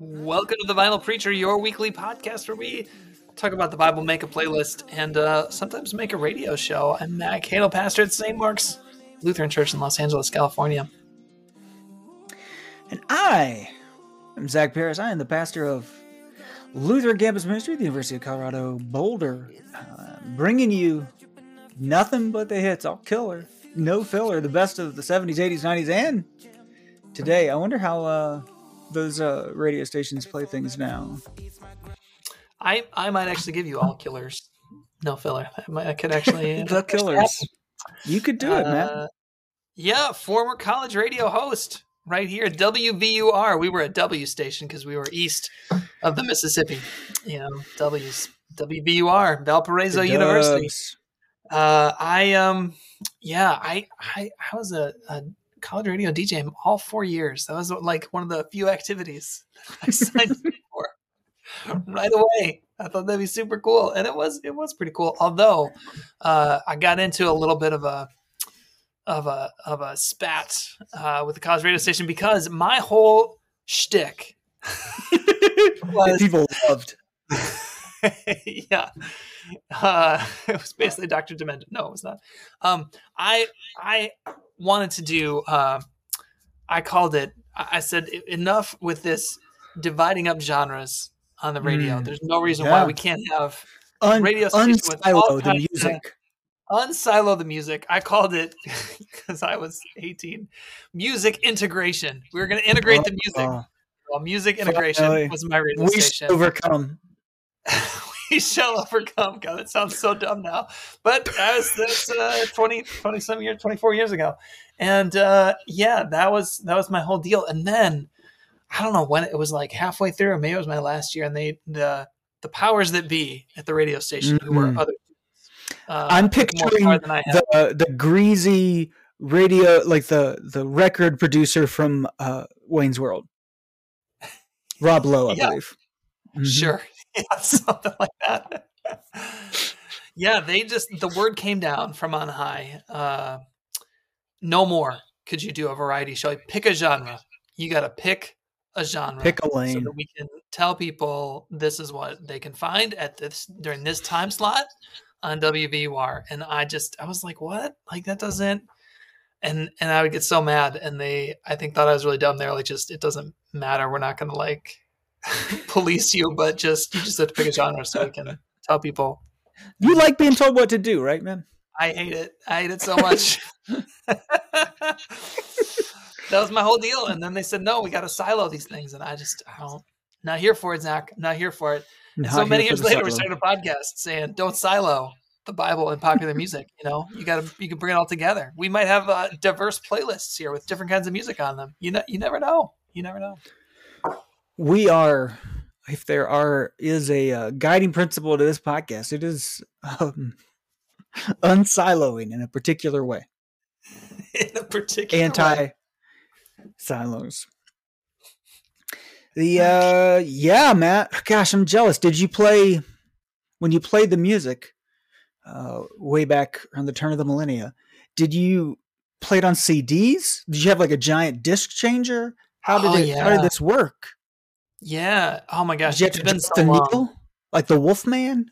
Welcome to the Vinyl Preacher, your weekly podcast where we talk about the Bible, make a playlist, and uh, sometimes make a radio show. I'm Matt Keadle, pastor at St. Mark's Lutheran Church in Los Angeles, California. And I am Zach Parris. I am the pastor of Lutheran Campus Ministry at the University of Colorado Boulder, uh, bringing you nothing but the hits, all killer, no filler, the best of the 70s, 80s, 90s, and today. I wonder how uh, those uh, radio stations play things now. I I might actually give you all killers, no filler. I, might, I could actually the killers. You could do it, man. Uh, yeah, former college radio host right here, WVUR. We were a W station because we were east of the Mississippi. You know, W's WVUR, Valparaiso University. Uh, I um, yeah, I I I was a, a college radio DJ all four years. That was like one of the few activities I signed for right away. I thought that'd be super cool, and it was it was pretty cool. Although uh, I got into a little bit of a of a of a spat uh, with the college radio station because my whole shtick was, people loved. yeah, uh, it was basically Doctor Demento. No, it was not. Um, I I wanted to do. Uh, I called it. I said enough with this dividing up genres on the radio. Mm, There's no reason yeah. why we can't have Un- radio stations with all the music. Unsilo the music. I called it because I was 18. Music integration. We were going to integrate oh, the music. Oh. Well, music integration finally. was my radio we station. We overcome. we shall overcome. God, it sounds so dumb now, but that was this uh, 20, 20 some years, 24 years ago. And uh, yeah, that was that was my whole deal. And then I don't know when it was like halfway through, or maybe it was my last year, and they the the powers that be at the radio station mm-hmm. who were mm-hmm. other. Uh, I'm picturing the the greasy radio, like the the record producer from uh, Wayne's World, Rob Lowe, I yeah. believe. Mm-hmm. Sure, yeah, something like that. yeah, they just the word came down from on high. Uh, no more could you do a variety show. Pick a genre. You got to pick a genre. Pick a lane. So that we can tell people this is what they can find at this during this time slot on WVUR. And I just I was like, what? Like that doesn't and and I would get so mad and they I think thought I was really dumb. They're like just it doesn't matter. We're not gonna like police you, but just you just have to pick a genre so we can tell people. You like being told what to do, right, man? I hate it. I hate it so much. that was my whole deal. And then they said, no, we got to silo these things. And I just, I don't, not here for it, Zach. Not here for it. So many years later, silo. we started a podcast saying, don't silo the Bible and popular music. You know, you got to, you can bring it all together. We might have uh, diverse playlists here with different kinds of music on them. You know, you never know. You never know. We are, if there are, is a uh, guiding principle to this podcast, it is um, unsiloing in a particular way. in a particular anti silos. The uh yeah, Matt. Gosh, I'm jealous. Did you play when you played the music uh way back around the turn of the millennia? Did you play it on CDs? Did you have like a giant disc changer? How did oh, it yeah. how did this work? Yeah. Oh my gosh. You have to the needle? Like the Wolfman?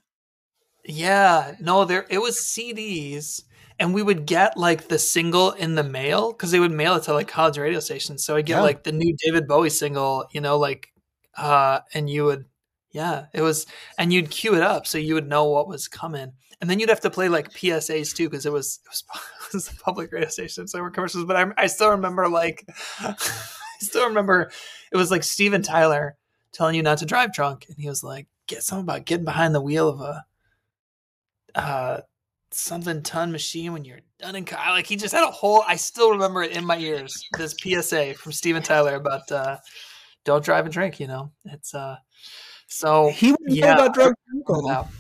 Yeah. No, there it was CDs and we would get like the single in the mail because they would mail it to like college radio stations. So I get yeah. like the new David Bowie single, you know, like, uh, and you would, yeah, it was, and you'd cue it up so you would know what was coming, and then you'd have to play like PSAs too because it was it was, it was a public radio station, so there were commercials. But I, I still remember like, I still remember it was like Steven Tyler telling you not to drive drunk, and he was like, get something about getting behind the wheel of a. Uh, something ton machine when you're done in car. Like he just had a whole. I still remember it in my ears. This PSA from Steven Tyler about uh, don't drive and drink. You know, it's uh. So he was yeah, about drug alcohol.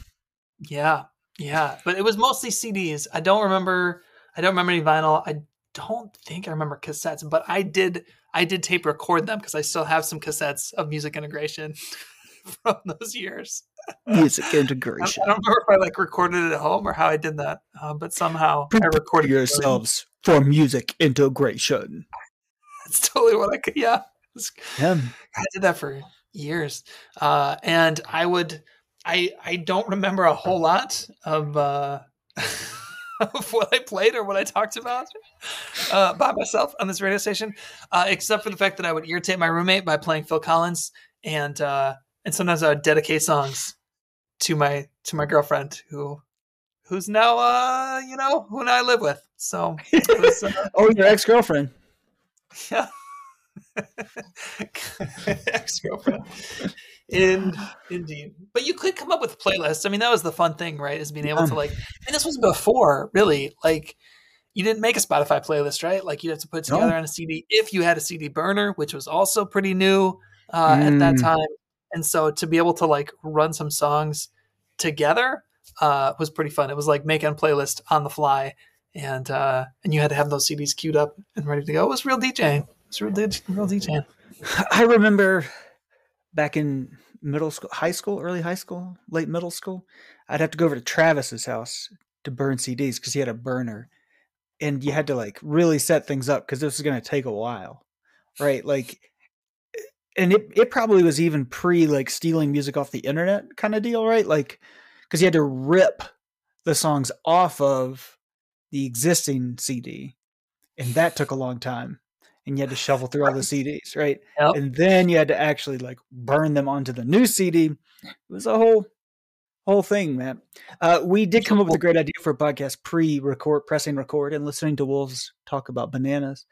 Yeah, yeah, but it was mostly CDs. I don't remember. I don't remember any vinyl. I don't think I remember cassettes, but I did. I did tape record them because I still have some cassettes of music integration from those years music integration. I don't remember if I like recorded it at home or how I did that, uh, but somehow Prepare I recorded yourselves for music integration. That's totally what I could. Yeah, yeah. I did that for years. Uh, and I would, I I don't remember a whole lot of uh, of what I played or what I talked about uh, by myself on this radio station, uh, except for the fact that I would irritate my roommate by playing Phil Collins, and uh, and sometimes I would dedicate songs to my to my girlfriend who who's now uh you know who I live with. So was, uh, oh, your ex girlfriend. Yeah. ex girlfriend. In indeed, but you could come up with playlists. I mean, that was the fun thing, right? Is being able to like, and this was before really like you didn't make a Spotify playlist, right? Like you'd have to put it together no. on a CD if you had a CD burner, which was also pretty new uh, mm. at that mm. time. And so to be able to like run some songs together uh, was pretty fun. It was like making a playlist on the fly, and uh, and you had to have those CDs queued up and ready to go. It was real DJing. It was real, real DJing. I remember back in middle school, high school, early high school, late middle school, I'd have to go over to Travis's house to burn CDs because he had a burner, and you had to like really set things up because this was going to take a while, right? Like, eh, and it it probably was even pre like stealing music off the internet kind of deal, right? Like, because you had to rip the songs off of the existing CD, and that took a long time and you had to shuffle through all the CDs, right? Yep. And then you had to actually like burn them onto the new CD. It was a whole whole thing, man. Uh, we did come up with a great idea for a podcast pre-record, pressing record, and listening to Wolves talk about bananas.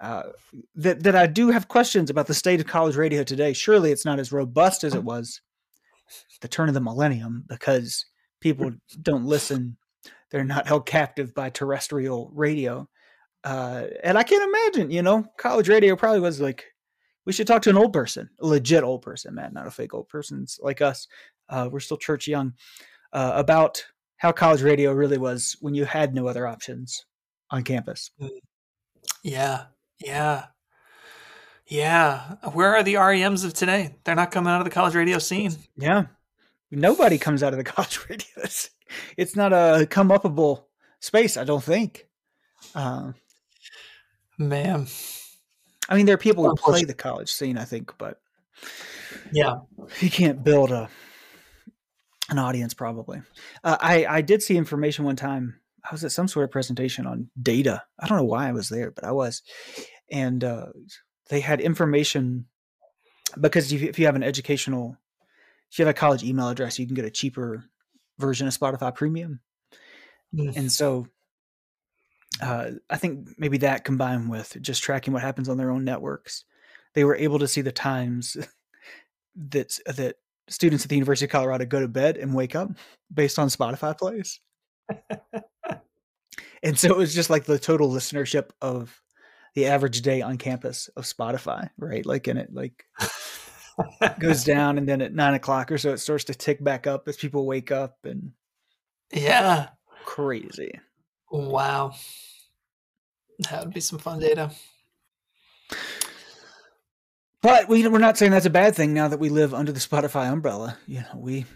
Uh, that that I do have questions about the state of college radio today. Surely it's not as robust as it was the turn of the millennium because people don't listen. They're not held captive by terrestrial radio. Uh, and I can't imagine, you know, college radio probably was like, we should talk to an old person, a legit old person, man, not a fake old person like us. Uh, we're still church young uh, about how college radio really was when you had no other options on campus. Mm. Yeah, yeah, yeah. Where are the REMs of today? They're not coming out of the college radio scene. Yeah, nobody comes out of the college radio. It's not a come upable space, I don't think. Uh, Man. I mean, there are people who play the college scene, I think, but yeah, you can't build a an audience probably. Uh, I I did see information one time. I was at some sort of presentation on data. I don't know why I was there, but I was, and uh, they had information because if you have an educational, if you have a college email address, you can get a cheaper version of Spotify Premium, mm. and so uh, I think maybe that combined with just tracking what happens on their own networks, they were able to see the times that that students at the University of Colorado go to bed and wake up based on Spotify plays. and so it was just like the total listenership of the average day on campus of Spotify, right? Like, and it like goes down, and then at nine o'clock or so, it starts to tick back up as people wake up, and yeah, crazy. Wow. That would be some fun data. But we, we're not saying that's a bad thing now that we live under the Spotify umbrella. You know, we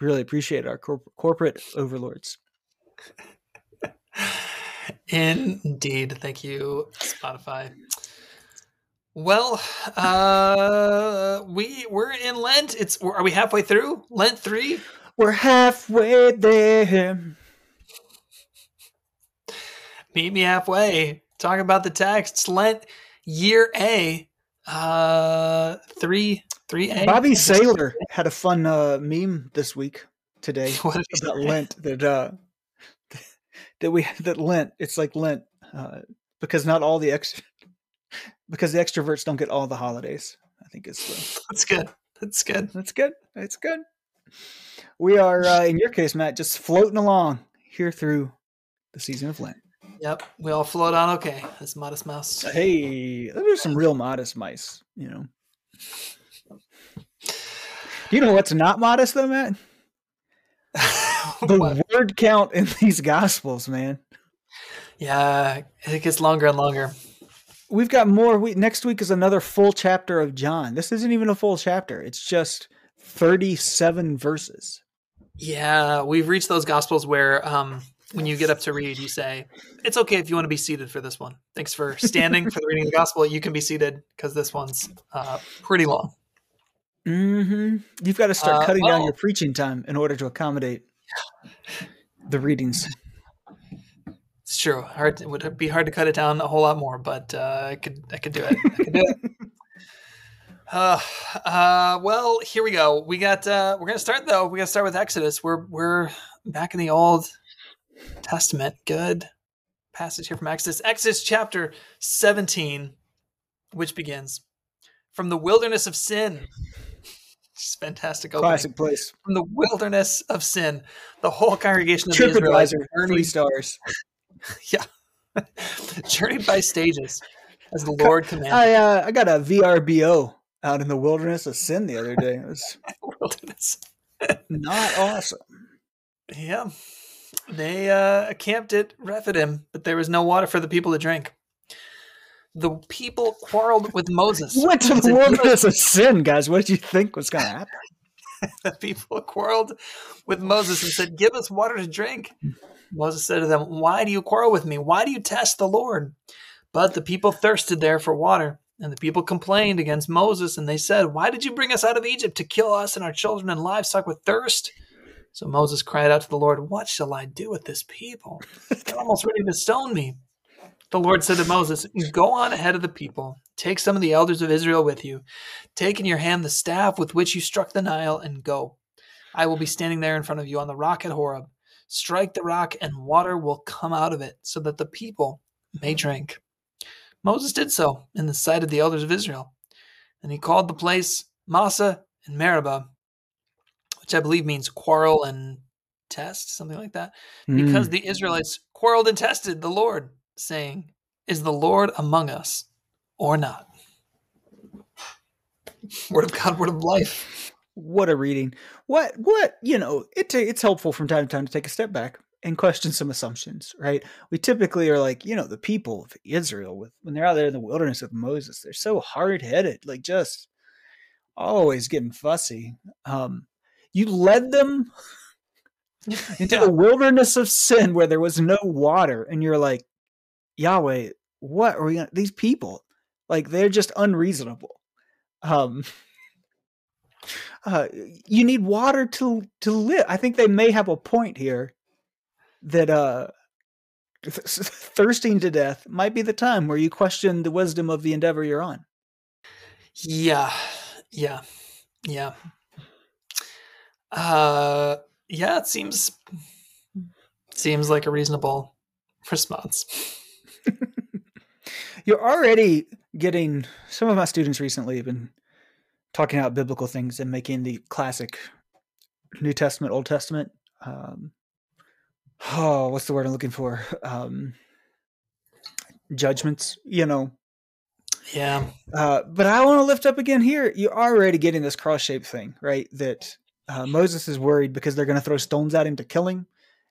really appreciate our corporate overlords. Indeed. Thank you, Spotify. Well, uh, we we're in Lent. It's are we halfway through Lent three? We're halfway there. Meet me halfway. Talk about the texts. Lent year A, uh, three three A. Bobby Sailor had a fun uh, meme this week today about Lent that uh, that we that Lent. It's like Lent uh, because not all the ex because the extroverts don't get all the holidays. I think it's the, that's good. That's good. That's good. That's good. We are uh, in your case, Matt, just floating along here through the season of Lent. Yep, we all float on okay. This modest mouse. Hey, those are some real modest mice. You know. Do you know what's not modest though, Matt? the word count in these gospels, man. Yeah, it gets longer and longer. We've got more. We, next week is another full chapter of John. This isn't even a full chapter. It's just 37 verses. Yeah, we've reached those gospels where um, when you get up to read, you say, It's okay if you want to be seated for this one. Thanks for standing for the reading of the gospel. You can be seated because this one's uh, pretty long. Mm-hmm. You've got to start uh, cutting well, down your preaching time in order to accommodate the readings. It's true. Hard it would be hard to cut it down a whole lot more, but uh, I could I could do it. I could do it. Uh, uh, well, here we go. We got. Uh, we're gonna start though. We gotta start with Exodus. We're we're back in the Old Testament. Good passage here from Exodus. Exodus chapter seventeen, which begins from the wilderness of sin. It's fantastic opening. Classic place. From the wilderness of sin, the whole congregation of the Israelites three stars. yeah, journeyed by stages as the Lord commanded. I uh, I got a VRBO out in the wilderness of sin the other day. It was wilderness. not awesome. Yeah. They uh, camped at Rephidim, but there was no water for the people to drink. The people quarreled with Moses. You went to the wilderness of sin, guys. What did you think was going to happen? the people quarreled with Moses and said, Give us water to drink. Moses said to them, Why do you quarrel with me? Why do you test the Lord? But the people thirsted there for water. And the people complained against Moses, and they said, Why did you bring us out of Egypt to kill us and our children and livestock with thirst? So Moses cried out to the Lord, What shall I do with this people? They're almost ready to stone me. The Lord said to Moses, Go on ahead of the people, take some of the elders of Israel with you, take in your hand the staff with which you struck the Nile, and go. I will be standing there in front of you on the rock at Horeb. Strike the rock, and water will come out of it, so that the people may drink. Moses did so in the sight of the elders of Israel. And he called the place Massa and Meribah, which I believe means quarrel and test, something like that, mm. because the Israelites quarreled and tested the Lord, saying, Is the Lord among us or not? Word of God, word of life. What a reading. What, what, you know, it, it's helpful from time to time to take a step back and question some assumptions, right? We typically are like, you know, the people of Israel with when they're out there in the wilderness with Moses, they're so hard headed, like just always getting fussy. Um, you led them into yeah. the wilderness of sin where there was no water, and you're like, Yahweh, what are we gonna these people? Like they're just unreasonable. Um uh, you need water to to live. I think they may have a point here that uh thirsting to death might be the time where you question the wisdom of the endeavor you're on. Yeah. Yeah. Yeah. Uh yeah, it seems seems like a reasonable response. you're already getting some of my students recently have been talking about biblical things and making the classic New Testament, Old Testament um, oh, what's the word I'm looking for? Um, judgments, you know. Yeah. Uh, but I want to lift up again here. You're already getting this cross shaped thing, right? That uh, Moses is worried because they're going to throw stones at him to kill him.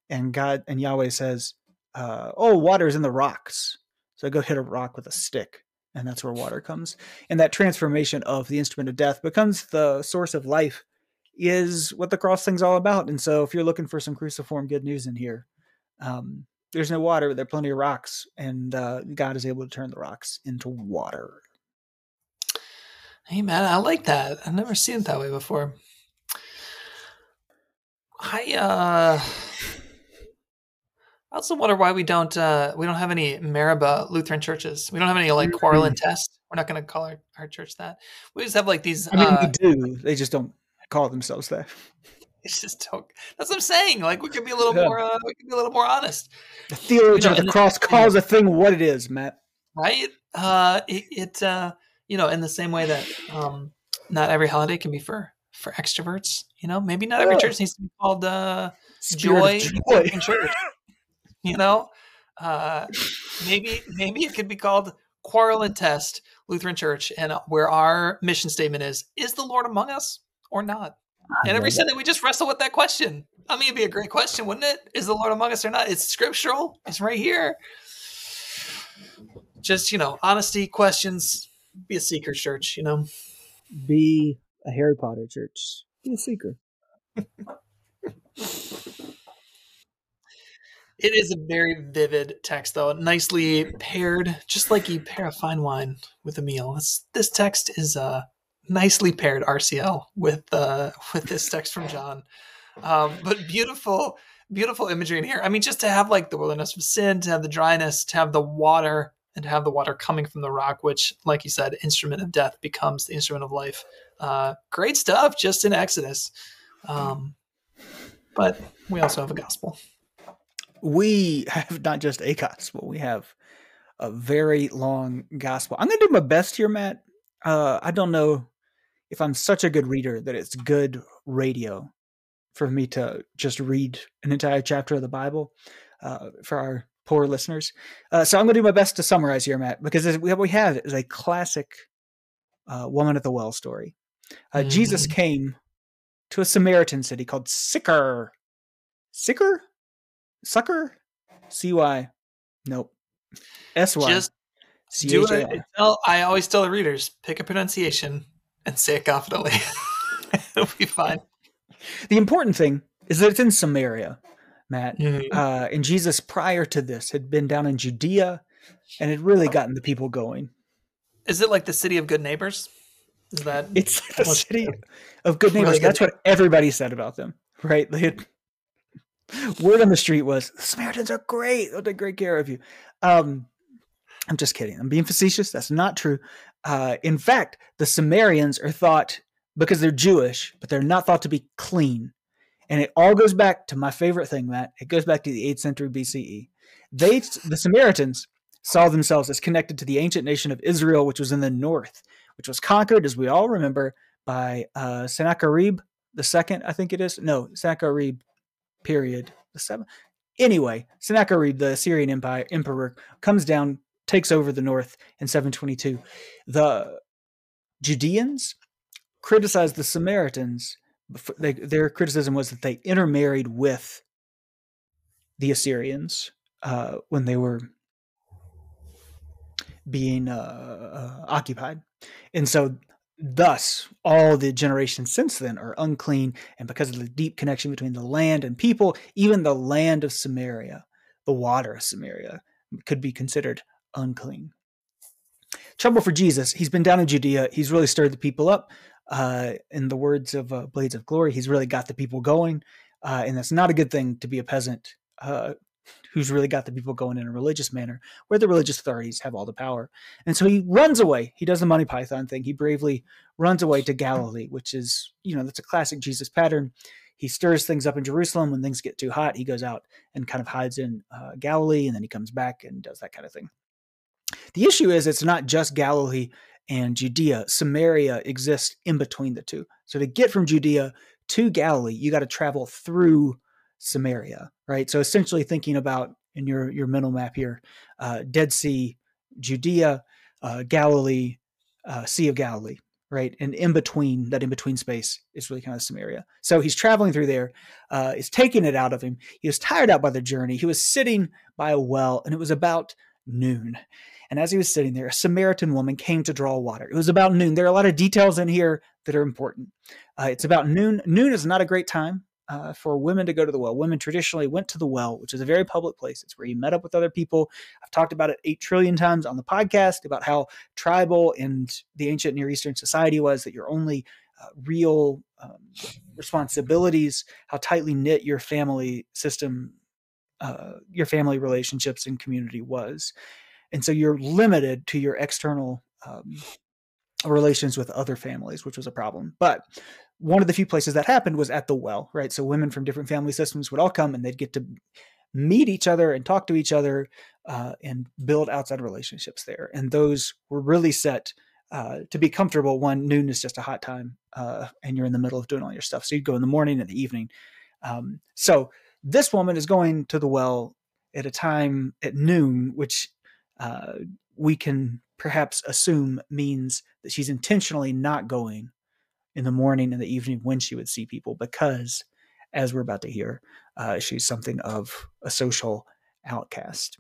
And God and Yahweh says, uh, Oh, water is in the rocks. So go hit a rock with a stick. And that's where water comes. And that transformation of the instrument of death becomes the source of life is what the cross thing's all about. And so if you're looking for some cruciform good news in here, um, there's no water, but there are plenty of rocks, and uh, God is able to turn the rocks into water. Hey man, I like that. I've never seen it that way before. I uh I also wonder why we don't uh we don't have any Meribah Lutheran churches. We don't have any like quarrel and test. We're not gonna call our, our church that. We just have like these I mean uh, we do. They just don't call themselves that. It's just don't. That's what I'm saying. Like we could be a little yeah. more. Uh, we could be a little more honest. The theologian you know, of the cross calls a thing what it is, Matt. Right. Uh, it, it uh, you know, in the same way that um, not every holiday can be for for extroverts. You know, maybe not every church needs to be called uh, joy, joy. church. you know, uh, maybe maybe it could be called quarrel and test Lutheran Church, and where our mission statement is: Is the Lord among us? or not? And every Sunday we just wrestle with that question. I mean, it'd be a great question, wouldn't it? Is the Lord among us or not? It's scriptural. It's right here. Just you know, honesty questions. Be a seeker church. You know, be a Harry Potter church. Be a seeker. it is a very vivid text, though, nicely paired, just like you pair a fine wine with a meal. This this text is uh nicely paired RCL with uh, with this text from John. Um, but beautiful, beautiful imagery in here. I mean, just to have like the wilderness of sin, to have the dryness, to have the water, and have the water coming from the rock, which, like you said, instrument of death becomes the instrument of life. Uh, great stuff, just in Exodus. Um, but we also have a gospel. We have not just a gospel; we have a very long gospel. I'm going to do my best here, Matt. Uh, I don't know if I'm such a good reader that it's good radio for me to just read an entire chapter of the Bible uh, for our poor listeners. Uh, so I'm going to do my best to summarize here, Matt, because what we have is a classic uh, woman at the well story. Mm-hmm. Jesus came to a Samaritan city called Sychar. Sychar? Sucker? C Y. Nope. S Y. Just do it. Tell, I always tell the readers pick a pronunciation and say it confidently. It'll be fine. The important thing is that it's in Samaria, Matt. Mm-hmm. Uh, and Jesus, prior to this, had been down in Judea and had really gotten the people going. Is it like the city of good neighbors? Is that it's the city of good neighbors? Really good That's what everybody said about them, right? They had word on the street was the Samaritans are great; they'll take great care of you. Um, I'm just kidding. I'm being facetious. That's not true. Uh, in fact, the Samaritans are thought because they're Jewish, but they're not thought to be clean. And it all goes back to my favorite thing, Matt. It goes back to the 8th century BCE. They, the Samaritans, saw themselves as connected to the ancient nation of Israel, which was in the north, which was conquered, as we all remember, by uh, Sennacherib the second, I think it is. No, Sennacherib, period. The seventh. Anyway, Sennacherib, the Assyrian Empire emperor, comes down, takes over the north in 722. The Judeans criticized the Samaritans. They, their criticism was that they intermarried with the Assyrians uh, when they were being uh, uh, occupied. And so, thus, all the generations since then are unclean. And because of the deep connection between the land and people, even the land of Samaria, the water of Samaria, could be considered unclean. Trouble for Jesus. He's been down in Judea. He's really stirred the people up. Uh, in the words of uh, Blades of Glory, he's really got the people going. Uh, and that's not a good thing to be a peasant uh, who's really got the people going in a religious manner, where the religious authorities have all the power. And so he runs away. He does the Monty Python thing. He bravely runs away to Galilee, which is, you know, that's a classic Jesus pattern. He stirs things up in Jerusalem. When things get too hot, he goes out and kind of hides in uh, Galilee, and then he comes back and does that kind of thing. The issue is it's not just Galilee and Judea. Samaria exists in between the two. So to get from Judea to Galilee, you got to travel through Samaria, right? So essentially thinking about in your your mental map here, uh, Dead Sea, Judea, uh, Galilee, uh, Sea of Galilee, right? And in between that in between space is really kind of Samaria. So he's traveling through there. Uh, taking it out of him. He was tired out by the journey. He was sitting by a well, and it was about noon. And as he was sitting there, a Samaritan woman came to draw water. It was about noon. There are a lot of details in here that are important. Uh, it's about noon. Noon is not a great time uh, for women to go to the well. Women traditionally went to the well, which is a very public place. It's where you met up with other people. I've talked about it eight trillion times on the podcast about how tribal and the ancient Near Eastern society was that your only uh, real um, responsibilities, how tightly knit your family system, uh, your family relationships and community was and so you're limited to your external um, relations with other families, which was a problem. But one of the few places that happened was at the well, right? So women from different family systems would all come and they'd get to meet each other and talk to each other uh, and build outside relationships there. And those were really set uh, to be comfortable. One, noon is just a hot time uh, and you're in the middle of doing all your stuff. So you'd go in the morning and the evening. Um, so this woman is going to the well at a time at noon, which uh, we can perhaps assume means that she's intentionally not going in the morning and the evening when she would see people because as we're about to hear uh, she's something of a social outcast.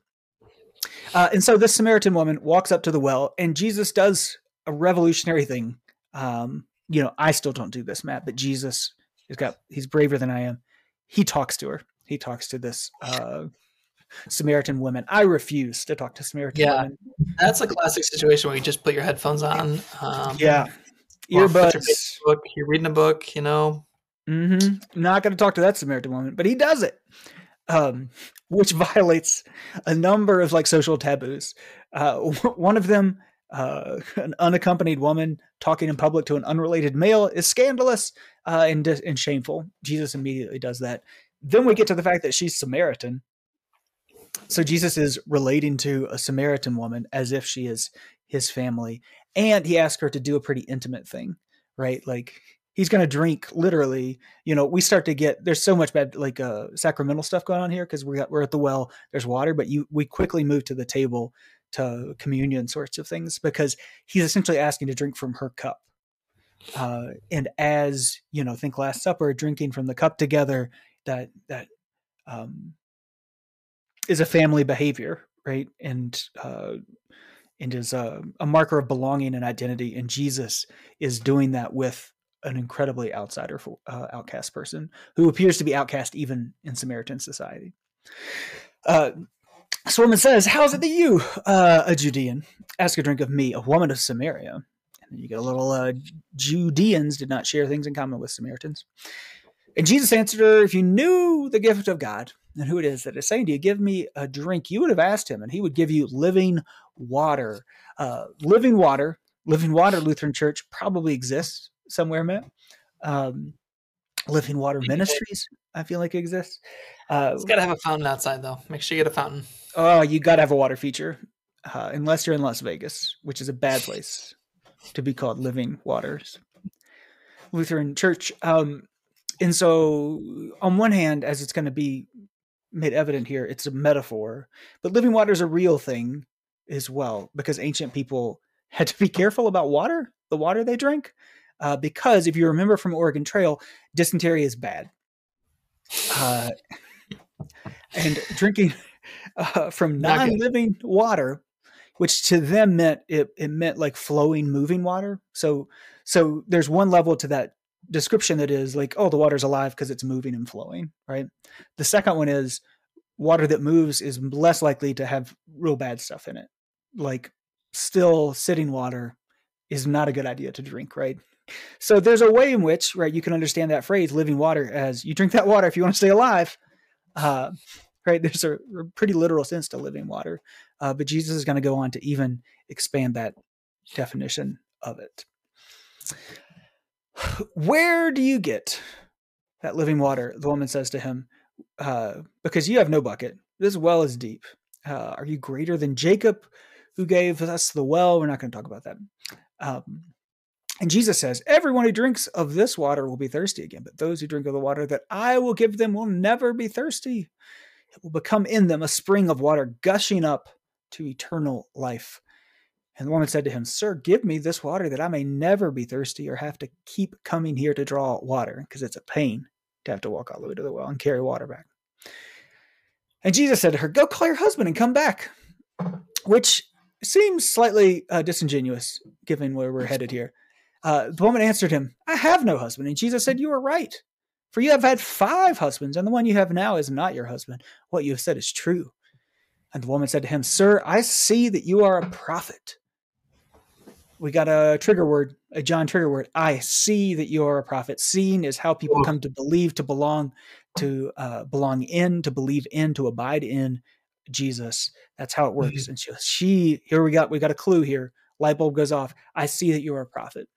Uh, and so this samaritan woman walks up to the well and jesus does a revolutionary thing. Um, you know i still don't do this matt but jesus has got he's braver than i am. He talks to her. He talks to this uh, Samaritan women. I refuse to talk to Samaritan yeah, women. That's a classic situation where you just put your headphones on. Um, yeah. earbuds. Book. You're reading a book, you know. Mm-hmm. Not going to talk to that Samaritan woman, but he does it, um, which violates a number of like social taboos. Uh, one of them, uh, an unaccompanied woman talking in public to an unrelated male, is scandalous uh, and and shameful. Jesus immediately does that. Then we get to the fact that she's Samaritan. So Jesus is relating to a Samaritan woman as if she is his family, and he asks her to do a pretty intimate thing, right? Like he's going to drink literally you know we start to get there's so much bad like uh sacramental stuff going on here because we're, we're at the well there's water but you we quickly move to the table to communion sorts of things because he's essentially asking to drink from her cup uh and as you know think last supper drinking from the cup together that that um is a family behavior right and uh and is a, a marker of belonging and identity and jesus is doing that with an incredibly outsider, uh, outcast person who appears to be outcast even in Samaritan society. Uh, this woman says, "How is it that you, uh, a Judean, ask a drink of me, a woman of Samaria?" And you get a little uh, Judeans did not share things in common with Samaritans. And Jesus answered her, "If you knew the gift of God and who it is that is saying to you, give me a drink, you would have asked him, and he would give you living water. Uh, living water, living water. Lutheran Church probably exists somewhere, Matt. Um, Living Water Ministries, I feel like exists. Uh, it's got to have a fountain outside, though. Make sure you get a fountain. Oh, you got to have a water feature, uh, unless you're in Las Vegas, which is a bad place to be called Living Waters. Lutheran Church. Um, and so, on one hand, as it's going to be made evident here, it's a metaphor, but living water is a real thing as well, because ancient people had to be careful about water, the water they drank uh, because if you remember from Oregon Trail, dysentery is bad. Uh, and drinking uh, from non-living water, which to them meant it, it meant like flowing, moving water. So so there's one level to that description that is like, oh, the water's alive because it's moving and flowing, right? The second one is water that moves is less likely to have real bad stuff in it. Like still sitting water is not a good idea to drink, right? So there's a way in which, right, you can understand that phrase "living water" as you drink that water if you want to stay alive. Uh, right? There's a, pretty literal sense to living water, uh, but Jesus is going to go on to even expand that definition of it. Where do you get that living water? The woman says to him, uh, "Because you have no bucket. This well is deep. Uh, are you greater than Jacob, who gave us the well?" We're not going to talk about that. Um, and Jesus says, Everyone who drinks of this water will be thirsty again, but those who drink of the water that I will give them will never be thirsty. It will become in them a spring of water gushing up to eternal life. And the woman said to him, Sir, give me this water that I may never be thirsty or have to keep coming here to draw water, because it's a pain to have to walk all the way to the well and carry water back. And Jesus said to her, Go call your husband and come back, which seems slightly uh, disingenuous given where we're headed here. Uh, the woman answered him, I have no husband. And Jesus said, You are right. For you have had five husbands, and the one you have now is not your husband. What you have said is true. And the woman said to him, Sir, I see that you are a prophet. We got a trigger word, a John trigger word. I see that you are a prophet. Seeing is how people come to believe, to belong, to uh, belong in, to believe in, to abide in Jesus. That's how it works. Mm-hmm. And she, she, here we got, we got a clue here. Light bulb goes off. I see that you are a prophet.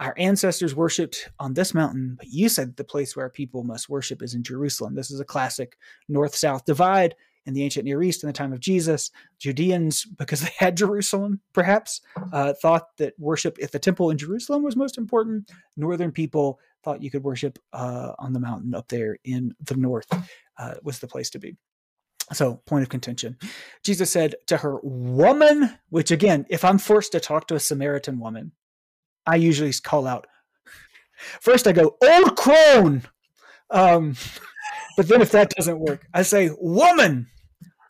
Our ancestors worshipped on this mountain, but you said the place where people must worship is in Jerusalem. This is a classic north south divide in the ancient Near East in the time of Jesus. Judeans, because they had Jerusalem, perhaps, uh, thought that worship at the temple in Jerusalem was most important. Northern people thought you could worship uh, on the mountain up there in the north uh, was the place to be. So, point of contention. Jesus said to her, Woman, which again, if I'm forced to talk to a Samaritan woman, I usually call out. First, I go old crone, um, but then if that doesn't work, I say woman.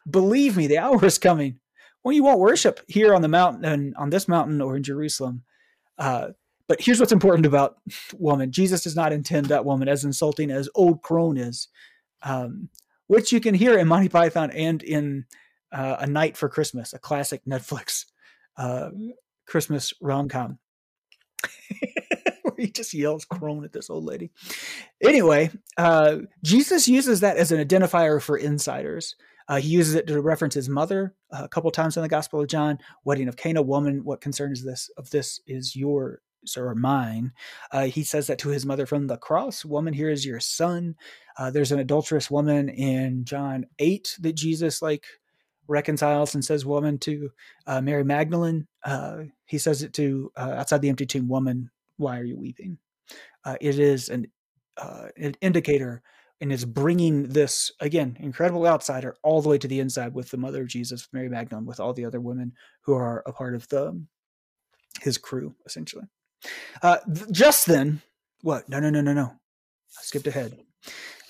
Believe me, the hour is coming when you won't worship here on the mountain, and on this mountain, or in Jerusalem. Uh, but here's what's important about woman: Jesus does not intend that woman as insulting as old crone is, um, which you can hear in Monty Python and in uh, A Knight for Christmas, a classic Netflix uh, Christmas rom com. Where he just yells crone at this old lady. Anyway, uh, Jesus uses that as an identifier for insiders. Uh, he uses it to reference his mother uh, a couple times in the Gospel of John. Wedding of Cana, woman, what concern is this? Of this is your or mine. Uh, he says that to his mother from the cross. Woman, here is your son. Uh, there's an adulterous woman in John eight that Jesus like reconciles and says woman to uh, Mary Magdalene. Uh, he says it to uh, outside the empty tomb, woman, why are you weeping? It is an, an indicator and is bringing this again incredible outsider all the way to the inside with the mother of Jesus, Mary Magdalene, with all the other women who are a part of the his crew essentially. Uh, th- just then, what? No, no, no, no, no. I skipped ahead.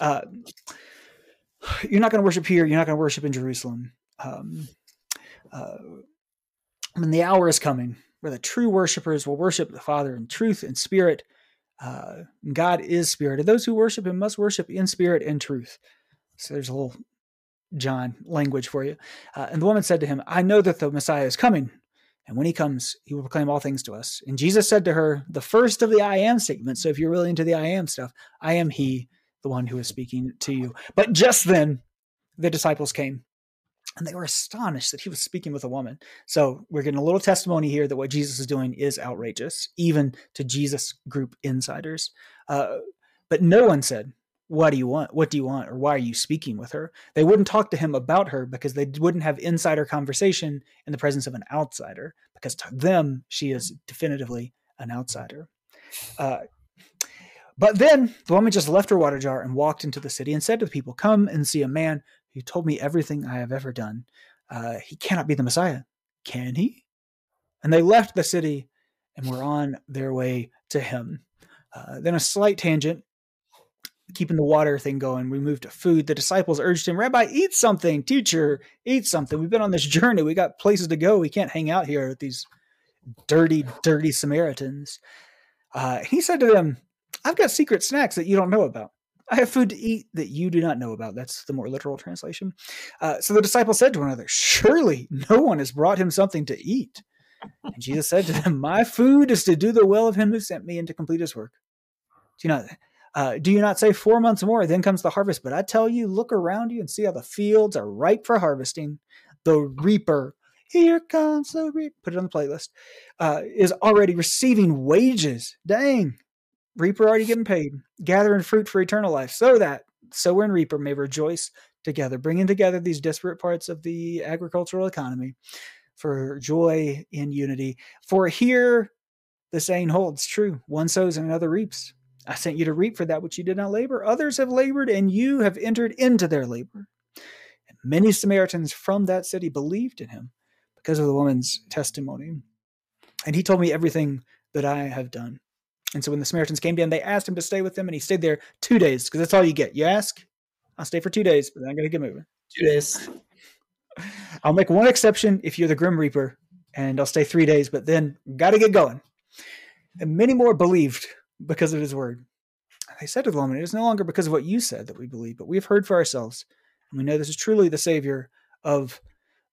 you're not going to worship here. You're not going to worship in Jerusalem um, uh, when the hour is coming where the true worshipers will worship the Father in truth and spirit. Uh, God is spirit, and those who worship Him must worship in spirit and truth. So there's a little John language for you. Uh, and the woman said to him, I know that the Messiah is coming, and when he comes, he will proclaim all things to us. And Jesus said to her, the first of the I am statements. So if you're really into the I am stuff, I am He, the one who is speaking to you. But just then, the disciples came and they were astonished that he was speaking with a woman. So we're getting a little testimony here that what Jesus is doing is outrageous, even to Jesus group insiders. Uh, but no one said, "What do you want? What do you want?" or "Why are you speaking with her?" They wouldn't talk to him about her because they wouldn't have insider conversation in the presence of an outsider. Because to them, she is definitively an outsider. Uh, but then the woman just left her water jar and walked into the city and said to the people, Come and see a man who told me everything I have ever done. Uh, he cannot be the Messiah, can he? And they left the city and were on their way to him. Uh, then a slight tangent, keeping the water thing going. We moved to food. The disciples urged him, Rabbi, eat something. Teacher, eat something. We've been on this journey. We got places to go. We can't hang out here with these dirty, dirty Samaritans. Uh, he said to them, I've got secret snacks that you don't know about. I have food to eat that you do not know about. That's the more literal translation. Uh, so the disciples said to one another, Surely no one has brought him something to eat. And Jesus said to them, My food is to do the will of him who sent me and to complete his work. Do you not, uh, do you not say four months more, then comes the harvest? But I tell you, look around you and see how the fields are ripe for harvesting. The reaper, here comes the reaper, put it on the playlist, uh, is already receiving wages. Dang, reaper already getting paid, gathering fruit for eternal life, so that sower and reaper may rejoice together, bringing together these disparate parts of the agricultural economy for joy in unity. For here the saying holds true one sows and another reaps. I sent you to reap for that which you did not labor. Others have labored, and you have entered into their labor. And many Samaritans from that city believed in him because of the woman's testimony. And he told me everything that I have done. And so when the Samaritans came down, they asked him to stay with them, and he stayed there two days because that's all you get. You ask, I'll stay for two days, but then I'm going to get moving. Two days. I'll make one exception if you're the Grim Reaper, and I'll stay three days, but then got to get going. And many more believed because of his word. They said to the woman, It is no longer because of what you said that we believe, but we have heard for ourselves, and we know this is truly the Savior of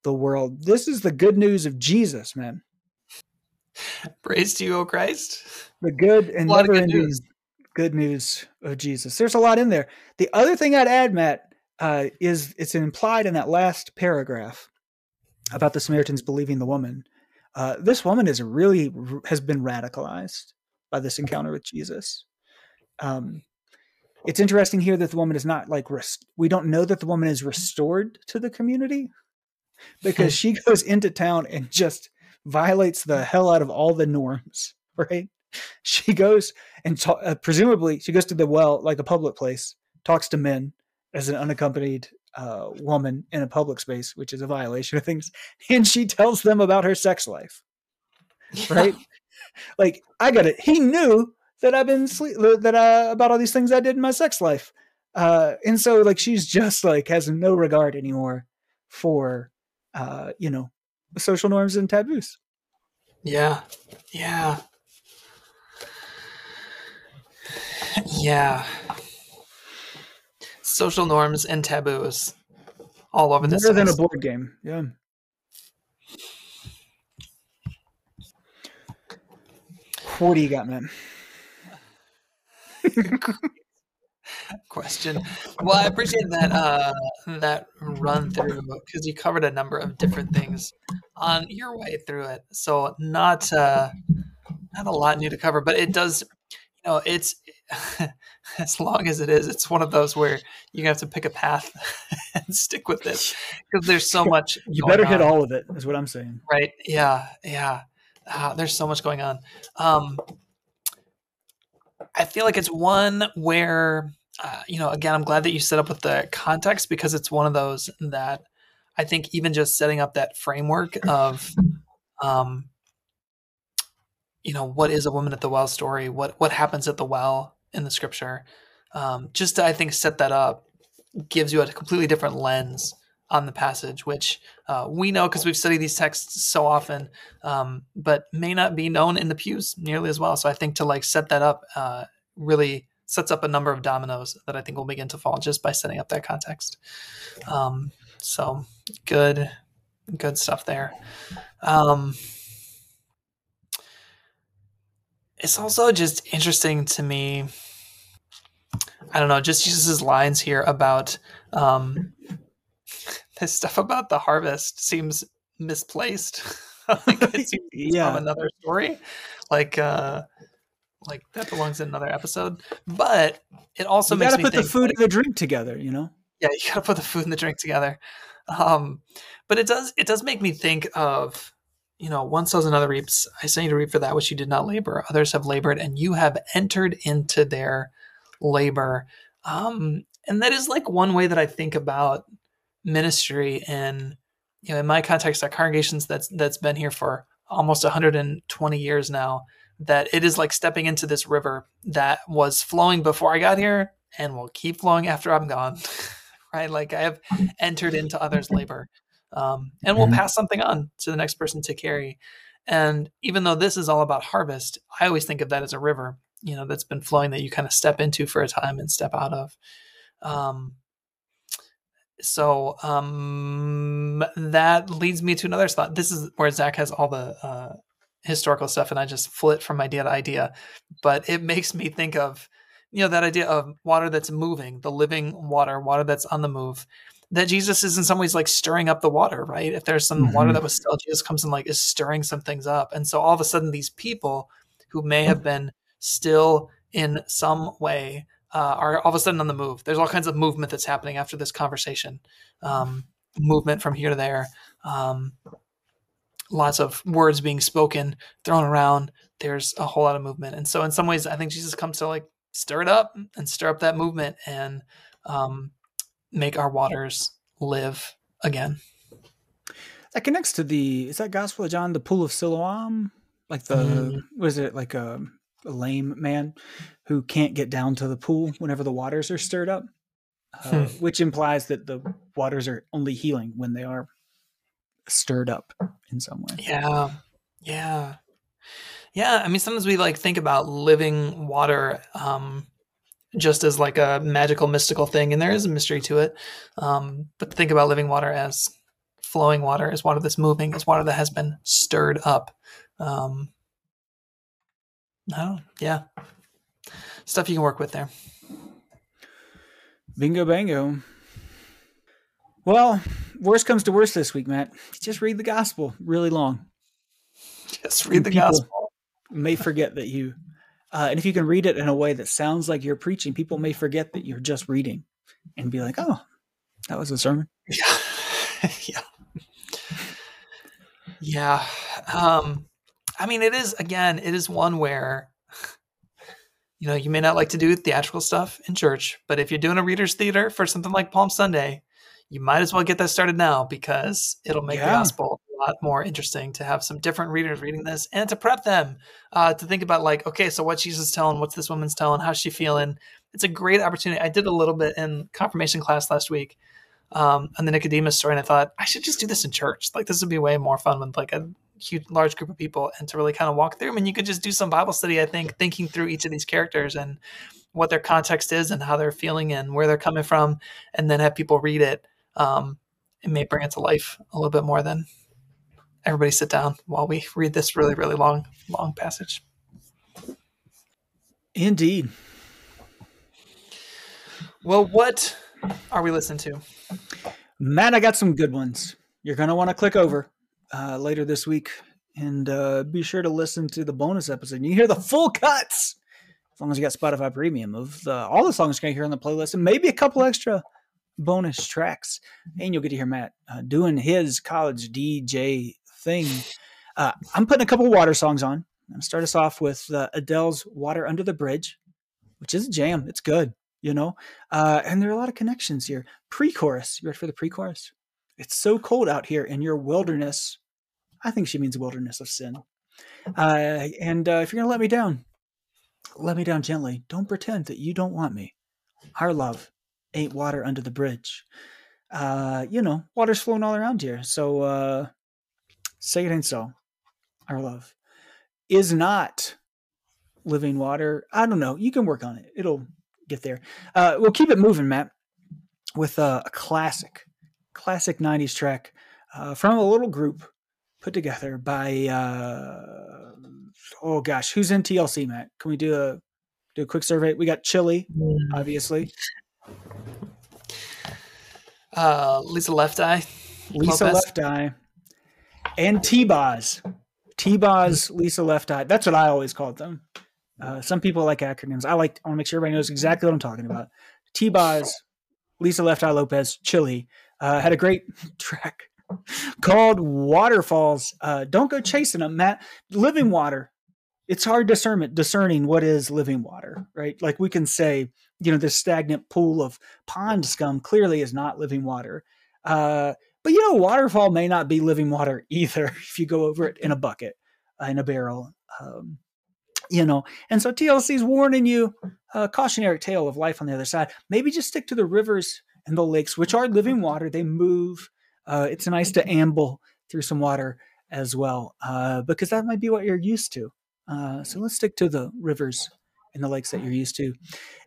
the world. This is the good news of Jesus, man. Praise to you, O Christ. The good and never good ending news. good news of Jesus. There's a lot in there. The other thing I'd add, Matt, uh, is it's implied in that last paragraph about the Samaritans believing the woman. Uh, this woman is really has been radicalized by this encounter with Jesus. Um, it's interesting here that the woman is not like rest- we don't know that the woman is restored to the community because she goes into town and just violates the hell out of all the norms, right? She goes and ta- uh, presumably she goes to the well, like a public place, talks to men as an unaccompanied uh, woman in a public space, which is a violation of things, and she tells them about her sex life, right? like I got it. He knew that I've been sleep that uh, about all these things I did in my sex life, uh, and so like she's just like has no regard anymore for uh, you know social norms and taboos. Yeah. Yeah. Yeah. Social norms and taboos all over this. More than a board game. Yeah. What do you got, man? question. Well, I appreciate that uh, that run through because you covered a number of different things on your way through it. So not uh, not a lot new to cover, but it does. You know, it's as long as it is, it's one of those where you have to pick a path and stick with it because there's so much. you better hit all of it. Is what I'm saying. Right? Yeah. Yeah. Uh, there's so much going on. Um, I feel like it's one where, uh, you know, again, I'm glad that you set up with the context because it's one of those that I think even just setting up that framework of, um, you know, what is a woman at the well story? What what happens at the well in the scripture? Um, just to, I think set that up gives you a completely different lens on the passage, which uh, we know because we've studied these texts so often, um, but may not be known in the pews nearly as well. So I think to like set that up uh, really sets up a number of dominoes that I think will begin to fall just by setting up that context. Um, so good, good stuff there. Um, it's also just interesting to me. I don't know, just Jesus' lines here about um, this stuff about the harvest seems misplaced. like it seems yeah. from another story. Like uh like that belongs in another episode. But it also you makes gotta put the food like, and the drink together, you know? Yeah, you gotta put the food and the drink together. Um but it does it does make me think of you know, one sows another reaps. I sent you to reap for that which you did not labor. Others have labored, and you have entered into their labor. Um, and that is like one way that I think about ministry and you know in my context our congregations that's that's been here for almost 120 years now that it is like stepping into this river that was flowing before I got here and will keep flowing after I'm gone. right? Like I have entered into others' labor. Um, and we'll mm-hmm. pass something on to the next person to carry. And even though this is all about harvest, I always think of that as a river, you know, that's been flowing that you kind of step into for a time and step out of. Um, so um, that leads me to another spot. This is where Zach has all the uh, historical stuff, and I just flit from idea to idea. But it makes me think of, you know, that idea of water that's moving, the living water, water that's on the move. That Jesus is in some ways like stirring up the water, right? If there's some mm-hmm. water that was still, Jesus comes and like is stirring some things up, and so all of a sudden these people who may have been still in some way uh, are all of a sudden on the move. There's all kinds of movement that's happening after this conversation. Um, movement from here to there. Um, lots of words being spoken, thrown around. There's a whole lot of movement, and so in some ways, I think Jesus comes to like stir it up and stir up that movement and um, make our waters live again. That connects to the is that Gospel of John, the pool of Siloam, like the mm. was it like a a lame man who can't get down to the pool whenever the waters are stirred up, uh, hmm. which implies that the waters are only healing when they are stirred up in some way. Yeah. Yeah. Yeah. I mean, sometimes we like think about living water um, just as like a magical, mystical thing, and there is a mystery to it. Um, but think about living water as flowing water, as water that's moving, as water that has been stirred up. Um, Oh, yeah. Stuff you can work with there. Bingo bango. Well, worst comes to worst this week, Matt. Just read the gospel really long. Just read and the gospel. May forget that you, uh, and if you can read it in a way that sounds like you're preaching, people may forget that you're just reading and be like, oh, that was a sermon. Yeah. yeah. Yeah. Um, I mean, it is again, it is one where you know you may not like to do theatrical stuff in church, but if you're doing a readers theater for something like Palm Sunday, you might as well get that started now because it'll make yeah. the gospel a lot more interesting to have some different readers reading this and to prep them uh, to think about like, okay, so what Jesus telling, what's this woman's telling, how's she feeling? It's a great opportunity. I did a little bit in confirmation class last week um, on the Nicodemus story, and I thought I should just do this in church. Like this would be way more fun with like a huge large group of people and to really kind of walk through them and you could just do some bible study i think thinking through each of these characters and what their context is and how they're feeling and where they're coming from and then have people read it um, it may bring it to life a little bit more than everybody sit down while we read this really really long long passage indeed Well, what are we listening to? Matt, I got some good ones. You're going to want to click over uh, later this week and uh, be sure to listen to the bonus episode. You hear the full cuts as long as you got Spotify Premium of the, all the songs you're going to hear on the playlist and maybe a couple extra bonus tracks. And you'll get to hear Matt uh, doing his college DJ thing. Uh, I'm putting a couple water songs on. I'm start us off with uh, Adele's Water Under the Bridge, which is a jam. It's good, you know? Uh, and there are a lot of connections here. Pre chorus. You ready for the pre chorus? It's so cold out here in your wilderness. I think she means wilderness of sin. Uh, and uh, if you're going to let me down, let me down gently. Don't pretend that you don't want me. Our love ain't water under the bridge. Uh, you know, water's flowing all around here. So uh, say it ain't so. Our love is not living water. I don't know. You can work on it. It'll get there. Uh, we'll keep it moving, Matt, with uh, a classic, classic 90s track uh, from a little group put together by uh, oh gosh, who's in TLC, Matt? Can we do a do a quick survey? We got Chili, mm. obviously. Uh, Lisa Left Eye. Lisa Lopez. Left Eye. And T-Boz. T-Boz, Lisa Left Eye. That's what I always called them. Uh, some people like acronyms. I like. I want to make sure everybody knows exactly what I'm talking about. T-Boz, Lisa Left Eye Lopez, Chili uh, had a great track called Waterfalls. Uh, don't go chasing them, Matt. Living water. It's hard discernment discerning what is living water, right? Like we can say, you know, this stagnant pool of pond scum clearly is not living water. Uh, but you know, waterfall may not be living water either if you go over it in a bucket, uh, in a barrel. Um, you know, and so TLC's warning you, a cautionary tale of life on the other side. Maybe just stick to the rivers and the lakes, which are living water. They move, uh, it's nice to amble through some water as well, uh, because that might be what you're used to. Uh, so let's stick to the rivers and the lakes that you're used to.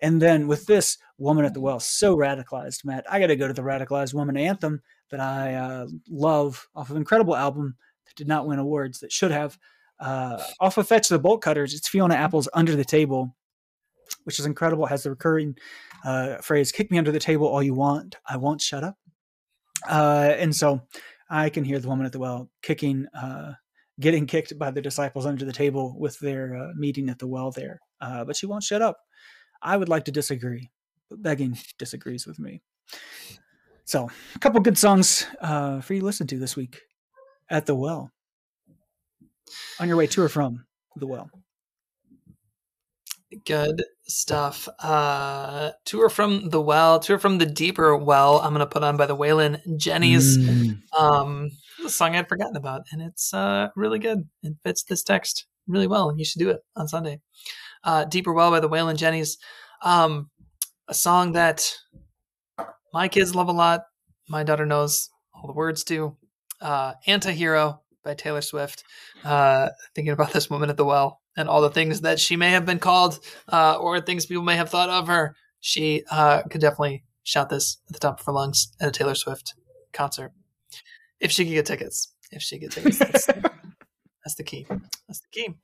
And then with this woman at the well, so radicalized, Matt, I got to go to the radicalized woman anthem that I uh, love off of incredible album that did not win awards that should have. Uh, off of Fetch the Bolt Cutters, it's Fiona Apple's Under the Table, which is incredible. It has the recurring uh, phrase, kick me under the table all you want. I won't shut up. Uh, and so I can hear the woman at the well kicking, uh, getting kicked by the disciples under the table with their uh, meeting at the well there. Uh, but she won't shut up. I would like to disagree, but begging disagrees with me. So, a couple good songs uh, for you to listen to this week at the well. On your way to or from the well. Good stuff. Uh, tour from the well, tour from the deeper well. I'm gonna put on by the Wailin' Jennys. Mm. Um, song I'd forgotten about, and it's uh really good. It fits this text really well. You should do it on Sunday. Uh, deeper well by the Wailin' Jennys. Um, a song that my kids love a lot. My daughter knows all the words to. Uh, Antihero by Taylor Swift. Uh, thinking about this woman at the well and all the things that she may have been called uh, or things people may have thought of her, she uh, could definitely shout this at the top of her lungs at a Taylor Swift concert. If she could get tickets. If she could get tickets. That's, the key. That's the key.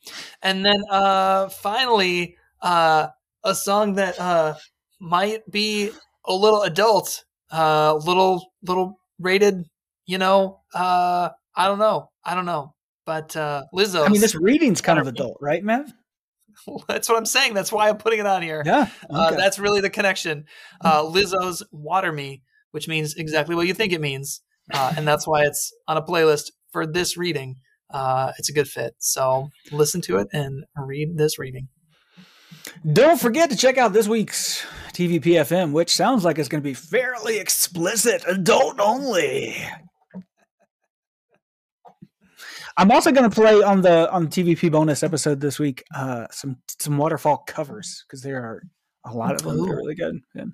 And then uh, finally, uh, a song that uh, might be a little adult, uh, little little rated, you know, uh, I don't know. I don't know. But uh, Lizzo. I mean, this reading's kind of adult, right, man? That's what I'm saying. That's why I'm putting it on here. Yeah. Uh, okay. Uh, that's really the connection. Uh, Lizzo's Water Me, which means exactly what you think it means. Uh, and that's why it's on a playlist for this reading. Uh, it's a good fit. So listen to it and read this reading. Don't forget to check out this week's TVPFM, which sounds like it's going to be fairly explicit, adult only. I'm also going to play on the on the TVP bonus episode this week uh, some some waterfall covers because there are a lot of them. They're really good. Yeah.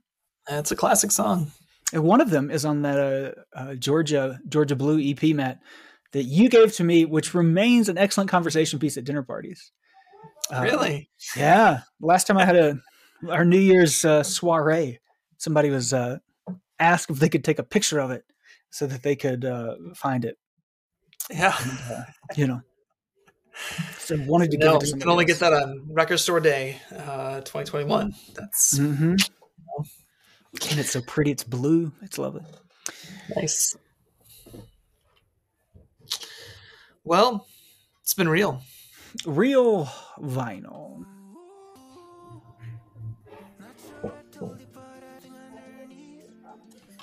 It's a classic song. And one of them is on that uh, uh, Georgia Georgia Blue EP, Matt, that you gave to me, which remains an excellent conversation piece at dinner parties. Uh, really? Yeah. Last time I had a our New Year's uh, soiree, somebody was uh, asked if they could take a picture of it so that they could find it. Yeah. And, uh, you know. So wanted to no, you can only else. get that on Record Store Day, uh, 2021. That's mm-hmm. And it's so pretty. It's blue. It's lovely. Nice. Well, it's been real. Real vinyl.